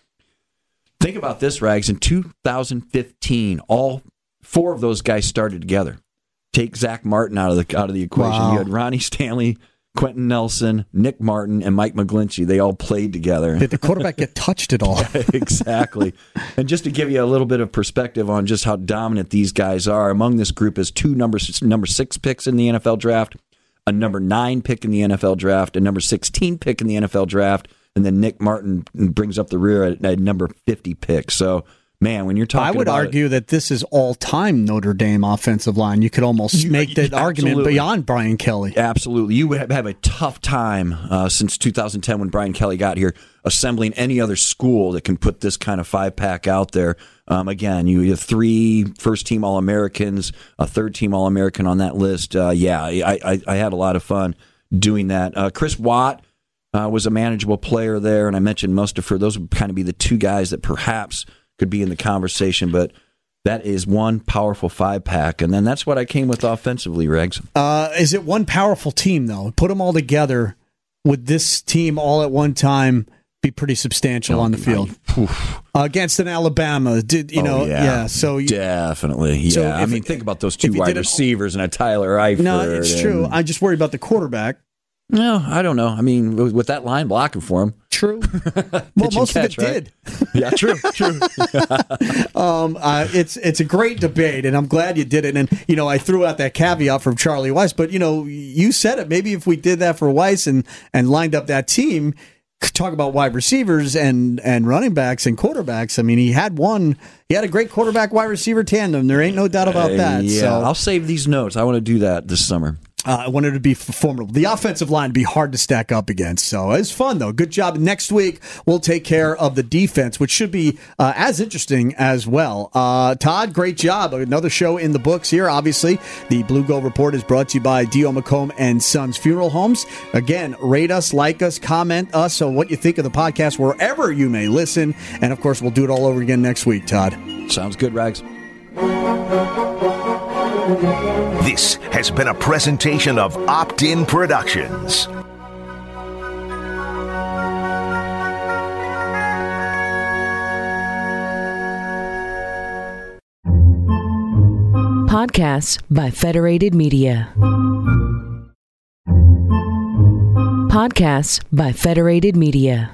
S2: Think about this, Rags. In 2015, all four of those guys started together. Take Zack Martin out of the out of the equation.
S1: Wow.
S2: You had Ronnie Stanley, Quenton Nelson, Nick Martin, and Mike McGlinchey. They all played together.
S1: Did the quarterback get touched at all? [LAUGHS]
S2: exactly. And just to give you a little bit of perspective on just how dominant these guys are, among this group is two number number six picks in the NFL draft, a number nine pick in the NFL draft, a number sixteen pick in the NFL draft, and then Nick Martin brings up the rear at, at number fifty pick. So. Man, when you're talking,
S1: I would argue that this is all-time Notre Dame offensive line. You could almost make that [LAUGHS] argument beyond Brian Kelly.
S2: Absolutely. You would have a tough time uh, since 2010 when Brian Kelly got here assembling any other school that can put this kind of five pack out there. Um, again, you have three first team All Americans, a third team All American on that list. Uh, yeah, I, I, I had a lot of fun doing that. Uh, Chris Watt uh, was a manageable player there, and I mentioned Mustipher. Those would kind of be the two guys that perhaps could be in the conversation, but that is one powerful five pack, and then that's what I came with offensively, Regs.
S1: Uh, is it one powerful team though? Put them all together. Would this team all at one time be pretty substantial on the field uh, against an Alabama? Did you
S2: Oh,
S1: know?
S2: yeah.
S1: yeah. So you-
S2: Definitely, yeah.
S1: So
S2: I mean, think about those two wide
S1: it-
S2: receivers and a Tyler Eifert.
S1: no, it's true. I just worry about the quarterback.
S2: no, I don't know. I mean, with that line blocking for him,
S1: True. [LAUGHS] well, most
S2: catch,
S1: of it
S2: right?
S1: did. [LAUGHS]
S2: yeah, true, true. [LAUGHS]
S1: Um, uh, it's it's a great debate, and I'm glad you did it. And you know, I threw out that caveat from Charlie Weis, but you know, you said it. Maybe if we did that for Weis and and lined up that team, talk about wide receivers and and running backs and quarterbacks. I mean, he had one. He had a great quarterback wide receiver tandem. There ain't no doubt about that.
S2: Uh, yeah,
S1: so
S2: I'll save these notes. I want to do that this summer.
S1: Uh, I wanted to be formidable. The offensive line be hard to stack up against. So it's fun, though. Good job. Next week, we'll take care of the defense, which should be uh, as interesting as well. Uh, Todd, great job. Another show in the books here. Obviously, the Blue Gold Report is brought to you by D.O. McComb and Sons Funeral Homes. Again, rate us, like us, comment us on what you think of the podcast wherever you may listen. And of course, we'll do it all over again next week, Todd.
S2: Sounds good, Rags.
S12: This has been a presentation of Opt In Productions.
S13: Podcasts by Federated Media. Podcasts by Federated Media.